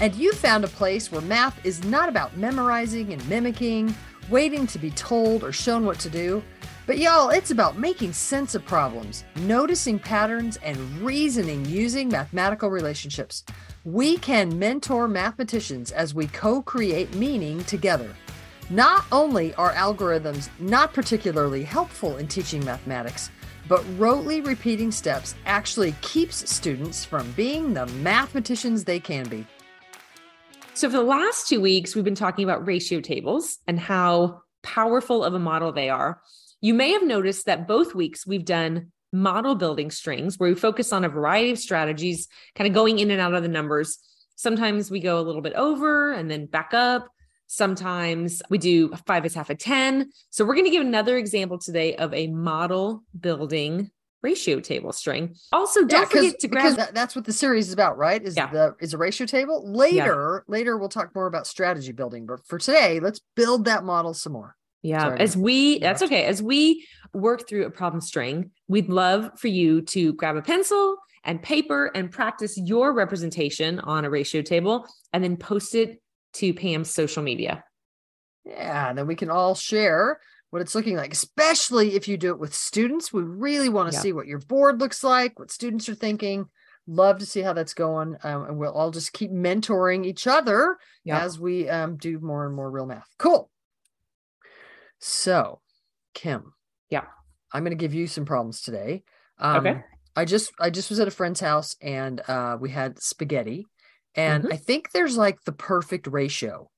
And you found a place where math is not about memorizing and mimicking, waiting to be told or shown what to do, but y'all, it's about making sense of problems, noticing patterns, and reasoning using mathematical relationships. We can mentor mathematicians as we co create meaning together. Not only are algorithms not particularly helpful in teaching mathematics, but rotely repeating steps actually keeps students from being the mathematicians they can be. So, for the last two weeks, we've been talking about ratio tables and how powerful of a model they are. You may have noticed that both weeks we've done model building strings where we focus on a variety of strategies, kind of going in and out of the numbers. Sometimes we go a little bit over and then back up. Sometimes we do five is half a 10. So, we're going to give another example today of a model building ratio table string. Also, don't yeah, forget to grab that, that's what the series is about, right? Is yeah. the is a ratio table. Later, yeah. later we'll talk more about strategy building, but for today, let's build that model some more. Yeah, Sorry, as we that's okay. As we work through a problem string, we'd love for you to grab a pencil and paper and practice your representation on a ratio table and then post it to Pam's social media. Yeah, and then we can all share what it's looking like, especially if you do it with students. We really want to yeah. see what your board looks like, what students are thinking. Love to see how that's going. Um, and we'll all just keep mentoring each other yeah. as we um, do more and more real math. Cool. So, Kim. Yeah. I'm going to give you some problems today. Um, okay. I just I just was at a friend's house and uh, we had spaghetti, and mm-hmm. I think there's like the perfect ratio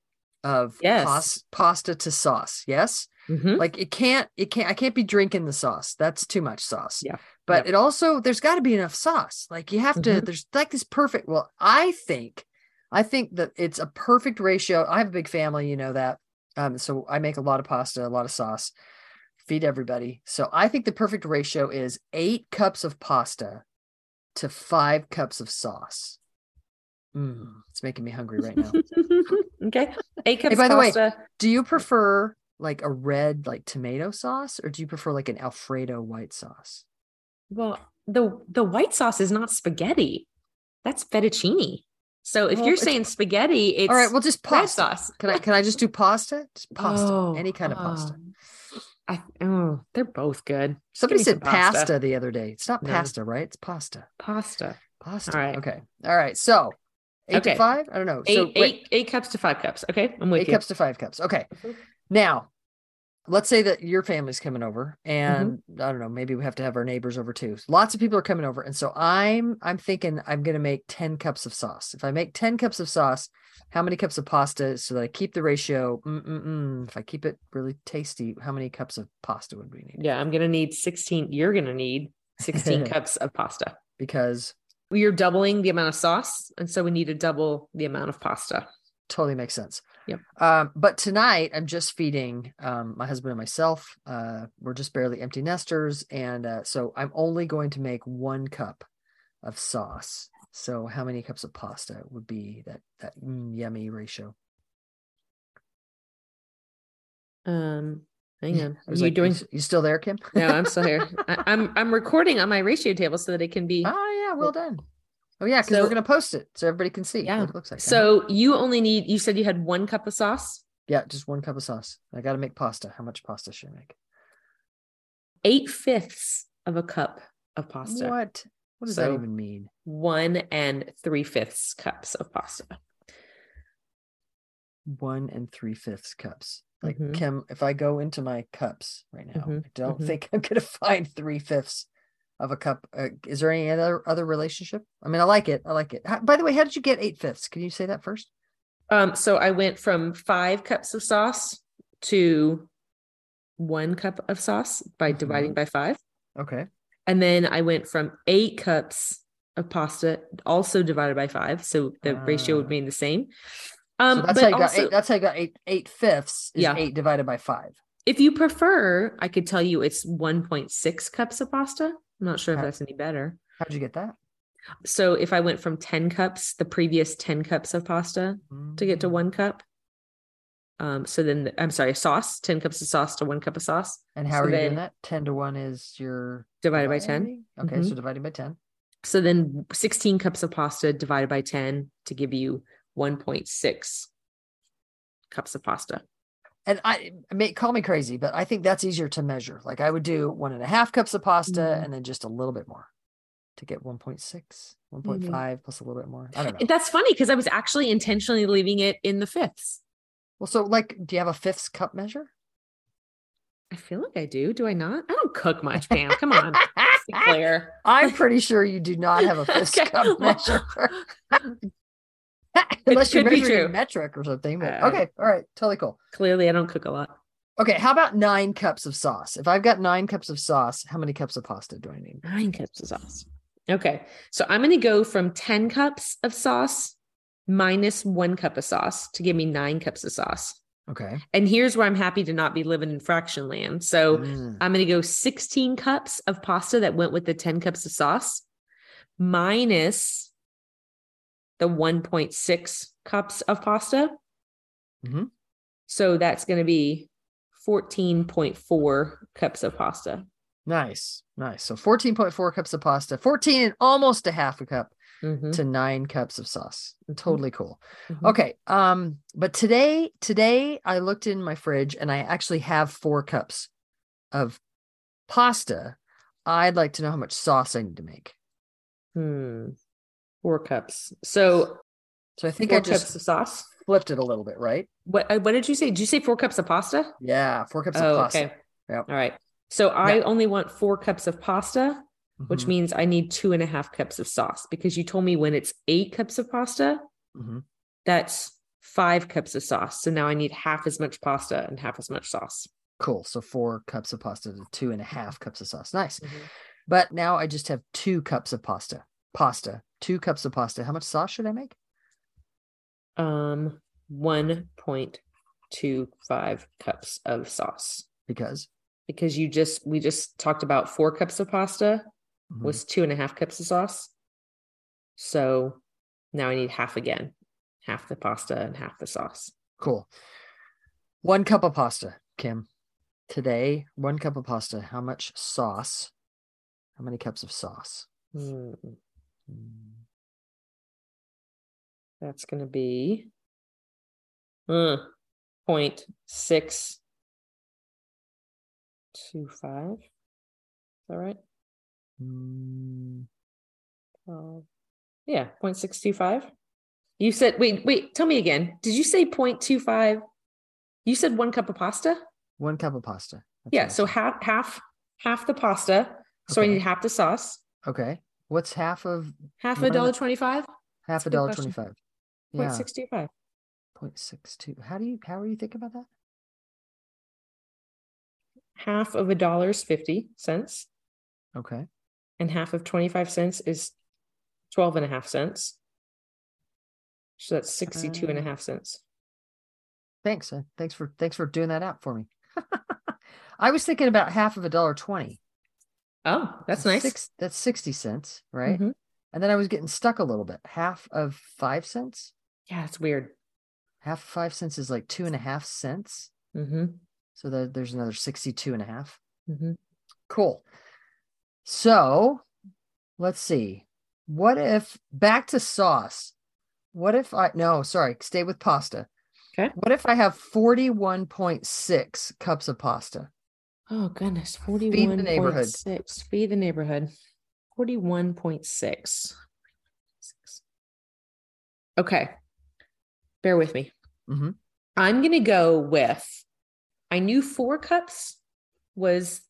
of yes. pas- pasta to sauce. Yes. Mm-hmm. Like it can't, it can't, I can't be drinking the sauce. That's too much sauce. Yeah. But it also, there's got to be enough sauce. Like you have to, mm-hmm. there's like this perfect. Well, I think, I think that it's a perfect ratio. I have a big family, you know that. Um, so I make a lot of pasta, a lot of sauce, feed everybody. So I think the perfect ratio is eight cups of pasta to five cups of sauce. Mm, it's making me hungry right now. okay. Eight cups. Hey, by the way, do you prefer like a red like tomato sauce or do you prefer like an alfredo white sauce well the the white sauce is not spaghetti that's fettuccine so if well, you're saying spaghetti it's all right well just pasta sauce can i can i just do pasta just pasta oh, any kind of pasta um, I oh, they're both good. Somebody said pasta. pasta. the other day. It's not no. pasta, right? It's pasta. Pasta. Pasta. All right. Okay. All right. So eight okay. to five? I don't know. Eight, so, eight, eight cups to five cups. Okay. I'm with eight you. cups to five cups. Okay. Mm-hmm. Now, let's say that your family's coming over and mm-hmm. i don't know maybe we have to have our neighbors over too lots of people are coming over and so i'm i'm thinking i'm going to make 10 cups of sauce if i make 10 cups of sauce how many cups of pasta so that i keep the ratio Mm-mm-mm. if i keep it really tasty how many cups of pasta would we need yeah i'm going to need 16 you're going to need 16 cups of pasta because we are doubling the amount of sauce and so we need to double the amount of pasta totally makes sense. Yep. Um, but tonight I'm just feeding um, my husband and myself. Uh, we're just barely empty nesters, and uh, so I'm only going to make one cup of sauce. So how many cups of pasta would be that that mm, yummy ratio? Um, Hang on. I Are was you like, doing? You still there, Kim? No, I'm still here. I, I'm I'm recording on my ratio table so that it can be. Oh yeah, well done. Oh yeah, because So- we're gonna post it so everybody can see Yeah. what it looks like. So you only need. You said you had one cup of sauce. yeah, just one cup of sauce. I got to make pasta. How much pasta should I make? Eight fifths of a cup of pasta. What? What does that even mean? One and three fifths cups of pasta. One and three fifths cups. Like Mhm. Kim, if I go into my cups right now, Mhm, I don't mhm. think I'm gonna find three fifths of a cup. Uh, is there any other other relationship? I mean, I like it. I like it. How, by the way, how did you get eight fifths? Can you say that first? Um, so I went from five cups of sauce to one cup of sauce by dividing by five. Okay. And then I went from eight cups of pasta, also divided by five. So the ratio would Ah. remain the same. Um, so that's how you got also, eight. That's how you got eight. Eight fifths is Yeah. eight divided by five. if you prefer, I could tell you it's 1.6 cups of pasta. I'm not sure if that's any better. How'd you get that? So if I went from 10 cups, the previous 10 cups of pasta to get to Mm, one cup. Um, so then I'm sorry, sauce, 10 cups of sauce to one cup of sauce And how so are you doing that? Ten to one is your divided by 10. dividing? Okay, Mhm. so dividing by ten. So then 16 cups of pasta divided by 10 to give you 1.6 cups of pasta. And I may call me crazy, but I think that's easier to measure. Like I would do one and a half cups of pasta Mhm. and then just a little bit more to get 1.6, 1.5 plus a little bit more. I don't know. That's funny because I was actually intentionally leaving it in the fifths. Well, so like, do you have a fifths cup measure? I feel like I do. Do I not? I don't cook much, Pam. Come on. Claire. I'm pretty sure you do not have a fifths Okay. cup measure. Unless you're measuring metric or something. But Uh, okay, all right, totally cool. Clearly, I don't cook a lot. Okay, how about nine cups of sauce? If I've got nine cups of sauce, how many cups of pasta do I need? Nine cups of sauce. Okay. So I'm going to go from 10 cups of sauce minus one cup of sauce to give me nine cups of sauce. Okay. And here's where I'm happy to not be living in fraction land. So Mm, I'm going to go 16 cups of pasta that went with the 10 cups of sauce minus the 1.6 cups of pasta. Mhm. So that's going to be 14.4 cups of pasta. nice, nice. So 14.4 cups of pasta, 14 and almost a half a cup Mhm, to nine cups of sauce. Totally cool. mhm. Okay. Um, but today, today I looked in my fridge and I actually have four cups of pasta. I'd like to know how much sauce I need to make. Hmm. Four cups. So So I think four I just cups of sauce. flipped it a little bit, right? What uh, what did you say? Did you say four cups of pasta? Yeah, four cups of Oh, pasta. okay. Yep. All right. So I only want four cups of pasta, which Mhm, means I need two and a half cups of sauce because you told me when it's eight cups of pasta, mhm. that's five cups of sauce. So now I need half as much pasta and half as much sauce. cool. So four cups of pasta to two and a half cups of sauce. Nice. Mhm. But now I just have two cups of pasta. Pasta. Two cups of pasta. How much sauce should I make? Um, one point two five cups of sauce Because because you just we just talked about four cups of pasta mhm, was two and a half cups of sauce. So now I need half again, half the pasta and half the sauce. cool. One cup of pasta, Kim. Today, one cup of pasta. How much sauce? How many cups of sauce? Mm, that's going to be uh, point six two five. Is that right? mm, Uh, yeah, point six two five. You said wait, wait. Tell me again. Did you say point two five? You said one cup of pasta. one cup of pasta. That's Yeah, so half half half the pasta. So I need half the sauce. okay. What's half of Half a dollar twenty five. half a dollar twenty-five? Point Yeah, six two five. point six two. How do you how are you thinking about that? Half of a dollar is fifty cents, Okay. and half of twenty five cents is twelve and a half cents. So that's sixty-two and a Uh, half cents. Thanks. uh, Thanks for thanks for doing that out for me. I was thinking about half of a dollar twenty. Oh, that's nice. Six, that's sixty cents, right? Mhm. And then I was getting stuck a little bit. Half of five cents. Yeah, it's weird. Half of five cents is like two and a half cents. hmm So that there's another 62 and a half. Mm-hmm. Cool. So let's see. What if back to sauce? What if I no, sorry, stay with pasta. Okay. What if I have 41.6 cups of pasta? Oh goodness, forty-one neighborhood. point six. Feed the neighborhood. Forty-one point six. Okay, bear with me. Mhm. I'm gonna go with. I knew four cups was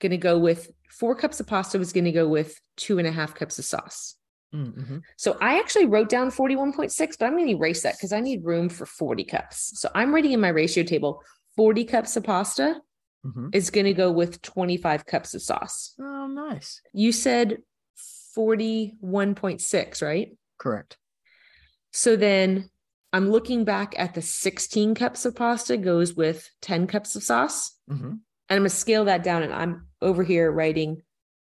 gonna go with four cups of pasta was gonna go with two and a half cups of sauce. Mm-hmm. So I actually wrote down 41.6, but I'm going to erase that because I need room for 40 cups. So I'm writing in my ratio table 40 cups of pasta Mm-hmm. is going to go with 25 cups of sauce. Oh, nice. You said 41.6, right? Correct. So then I'm looking back at the 16 cups of pasta goes with 10 cups of sauce. Mm-hmm. And I'm going to scale that down. And I'm over here writing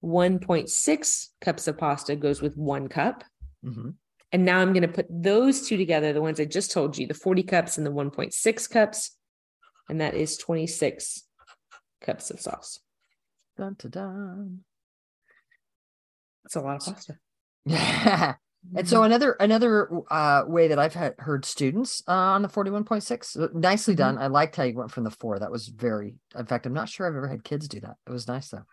1.6 cups of pasta goes with one cup. Mm-hmm. And now I'm going to put those two together, the ones I just told you, the 40 cups and the 1.6 cups. And that is 26 cups of sauce. Dun, dun, dun. That's a lot of pasta. Yeah. And so another another uh, way that I've had, heard students uh, on the 41.6, uh, nicely Mhm. done. I liked how you went from the four. That was very, in fact, I'm not sure I've ever had kids do that. It was nice though.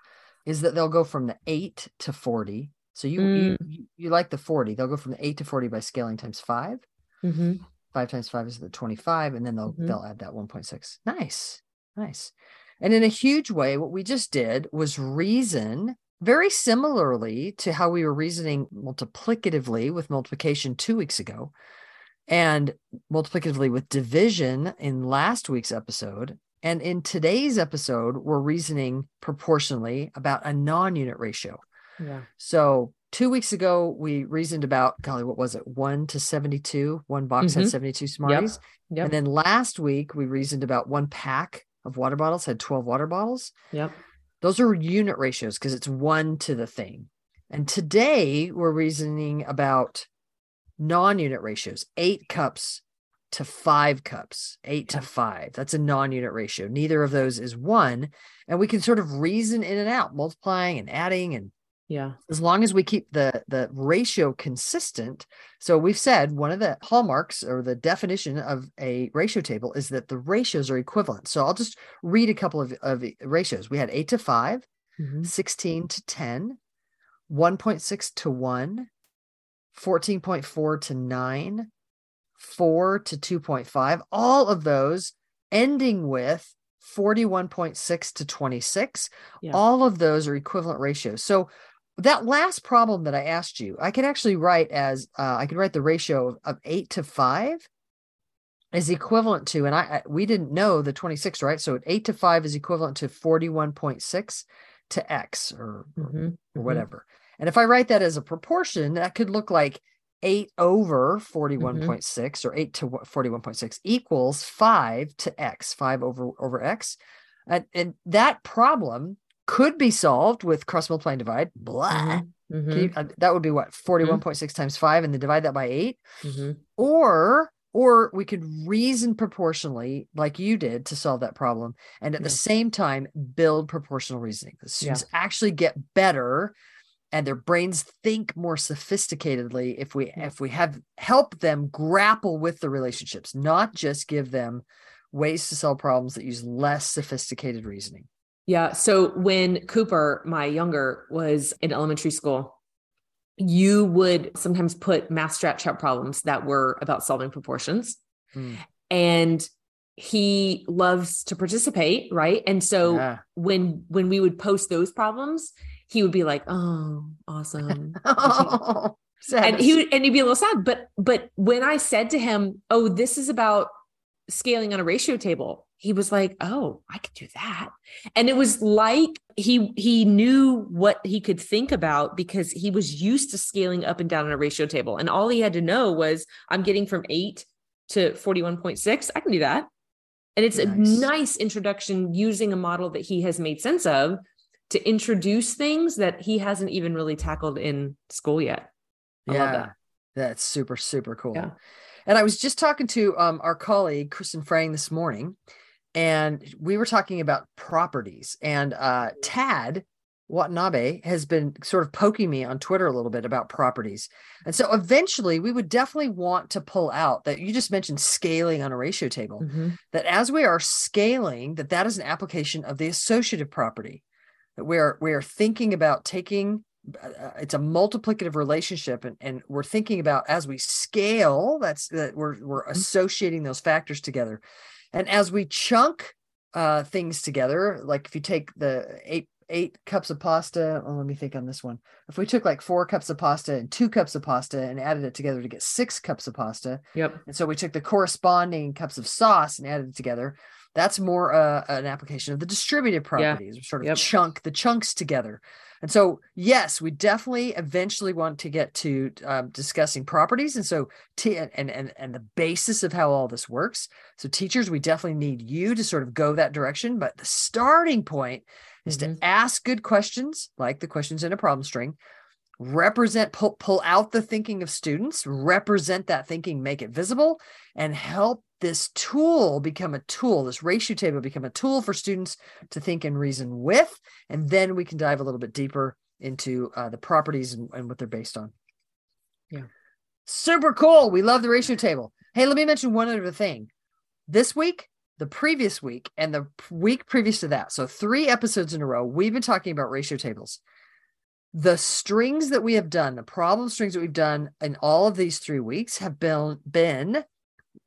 Is that they'll go from the eight to 40. So you, you, you, you like the 40. They'll go from the eight to 40 by scaling times five. Mm-hmm. Five times five is the 25. And then they'll, Mhm. they'll add that 1.6. Nice. Nice. And in a huge way, what we just did was reason very similarly to how we were reasoning multiplicatively with multiplication two weeks ago and multiplicatively with division in last week's episode. And in today's episode, we're reasoning proportionally about a non unit ratio. Yeah. So two weeks ago, we reasoned about, golly, what was it? One to 72. One box had Mhm. 72 Smarties. Yep. And then last week, we reasoned about one pack of water bottles had 12 water bottles. Yep. Those are unit ratios because it's one to the thing. And today we're reasoning about non unit ratios eight cups to five cups, eight to five. That's a non unit ratio. Neither of those is one. And we can sort of reason in and out, multiplying and adding and Yeah. as long as we keep the the ratio consistent so we've said one of the hallmarks or the definition of a ratio table is that the ratios are equivalent so i'll just read a couple of, of ratios we had 8 to 5 Mhm. 16 to 10 1.6 to 1 14.4 to 9 4 to 2.5 all of those ending with 41.6 to 26 Yeah. all of those are equivalent ratios so that last problem that i asked you i could actually write as uh, i could write the ratio of, 8 to 5 is equivalent to and I, I we didn't know the 26 right so 8 to 5 is equivalent to 41.6 to x or, or Mhm. or Mhm. whatever. And if I write that as a proportion, that could look like 8 over 41.6 or 8 to 41.6 equals 5 to x, 5 over over x. And, and that problem could be solved with cross multiply and divide. Blah. Mhm. Mhm. you- uh, that would be what 41.6 times 5 and then divide that by 8 Mhm. or or we could reason proportionally like you did to solve that problem and at the same time build proportional reasoning the Yeah. students actually get better and their brains think more sophisticatedly if we Yeah. if we have help them grapple with the relationships not just give them ways to solve problems that use less sophisticated reasoning Yeah. So when Cooper, my younger, was in elementary school, you would sometimes put math strat chart problems that were about solving proportions. Mm. And he loves to participate, right? And so Yeah. when when we would post those problems, he would be like, "Oh, awesome." oh, and he would, and he'd be a little sad. But but when I said to him, "Oh, this is about scaling on a ratio table," he was like, "Oh, I could do that." And it was like he he knew what he could think about because he was used to scaling up and down on a ratio table, and all he had to know was, "I'm getting from eight to forty one point six. I can do that." And it's a Nice. nice introduction using a model that he has made sense of to introduce things that he hasn't even really tackled in school yet. I love that. That's super, super cool. Yeah. And I was just talking to um, our colleague, Kristen Frang, this morning, and we were talking about properties. And uh, Tad Watanabe has been sort of poking me on Twitter a little bit about properties. And so eventually we would definitely want to pull out that you just mentioned scaling on a ratio table, mm-hmm. that as we are scaling, that that is an application of the associative property, that we are, we are thinking about taking uh, it's a multiplicative relationship and, and we're thinking about as we scale that's that we're we're mm-hmm. associating those factors together and as we chunk uh, things together like if you take the eight eight cups of pasta. Oh, let me think on this one. If we took like four cups of pasta and two cups of pasta and added it together to get six cups of pasta. Yep. And so we took the corresponding cups of sauce and added it together. That's more uh, an application of the distributive properties, yeah. sort of yep. chunk the chunks together. And so, yes, we definitely eventually want to get to um, discussing properties, and so t- and and and the basis of how all this works. So, teachers, we definitely need you to sort of go that direction. But the starting point is mm-hmm. to ask good questions, like the questions in a problem string, represent, pull, pull out the thinking of students, represent that thinking, make it visible, and help this tool become a tool, this ratio table become a tool for students to think and reason with. And then we can dive a little bit deeper into uh, the properties and, and what they're based on. Yeah. Super cool. We love the ratio table. Hey, let me mention one other thing. This week, the previous week and the week previous to that. So, three episodes in a row, we've been talking about ratio tables. The strings that we have done, the problem strings that we've done in all of these three weeks have been, been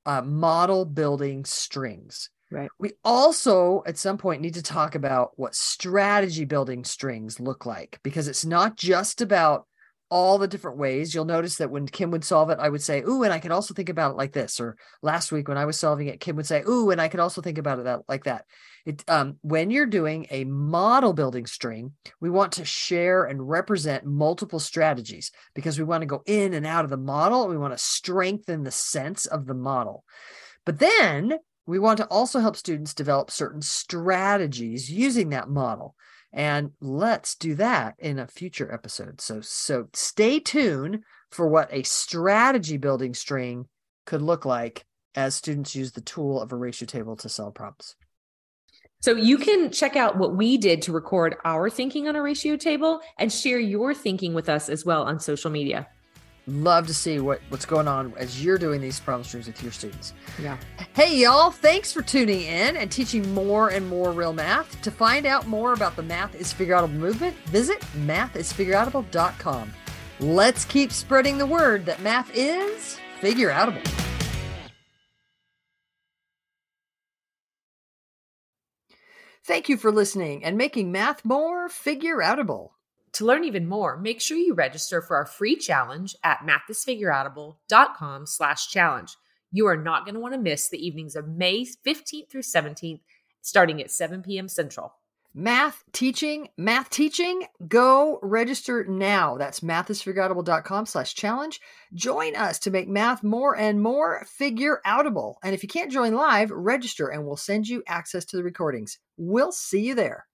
uh, model building strings. Right. We also, at some point, need to talk about what strategy building strings look like because it's not just about all the different ways. You'll notice that when Kim would solve it, I would say, Ooh, and I could also think about it like this. Or last week when I was solving it, Kim would say, Ooh, and I could also think about it that, like that. It, um, when you're doing a model building string, we want to share and represent multiple strategies because we want to go in and out of the model. and we want to strengthen the sense of the model. But then we want to also help students develop certain strategies using that model. And let's do that in a future episode. So so stay tuned for what a strategy building string could look like as students use the tool of a ratio table to solve problems. So you can check out what we did to record our thinking on a ratio table and share your thinking with us as well on social media love to see what, what's going on as you're doing these problem strings with your students. Yeah. Hey, y'all, thanks for tuning in and teaching more and more real math. To find out more about the Math is Figureoutable movement, visit mathisfigureoutable.com. Let's keep spreading the word that math is figureoutable. Thank you for listening and making math more figureoutable. To learn even more, make sure you register for our free challenge at mathisfigureoutable.com slash challenge. You are not going to want to miss the evenings of May 15th through 17th, starting at 7 p.m. Central. Math teaching, math teaching, go register now. That's mathisfigureoutable.com slash challenge. Join us to make math more and more figure outable. And if you can't join live, register and we'll send you access to the recordings. We'll see you there.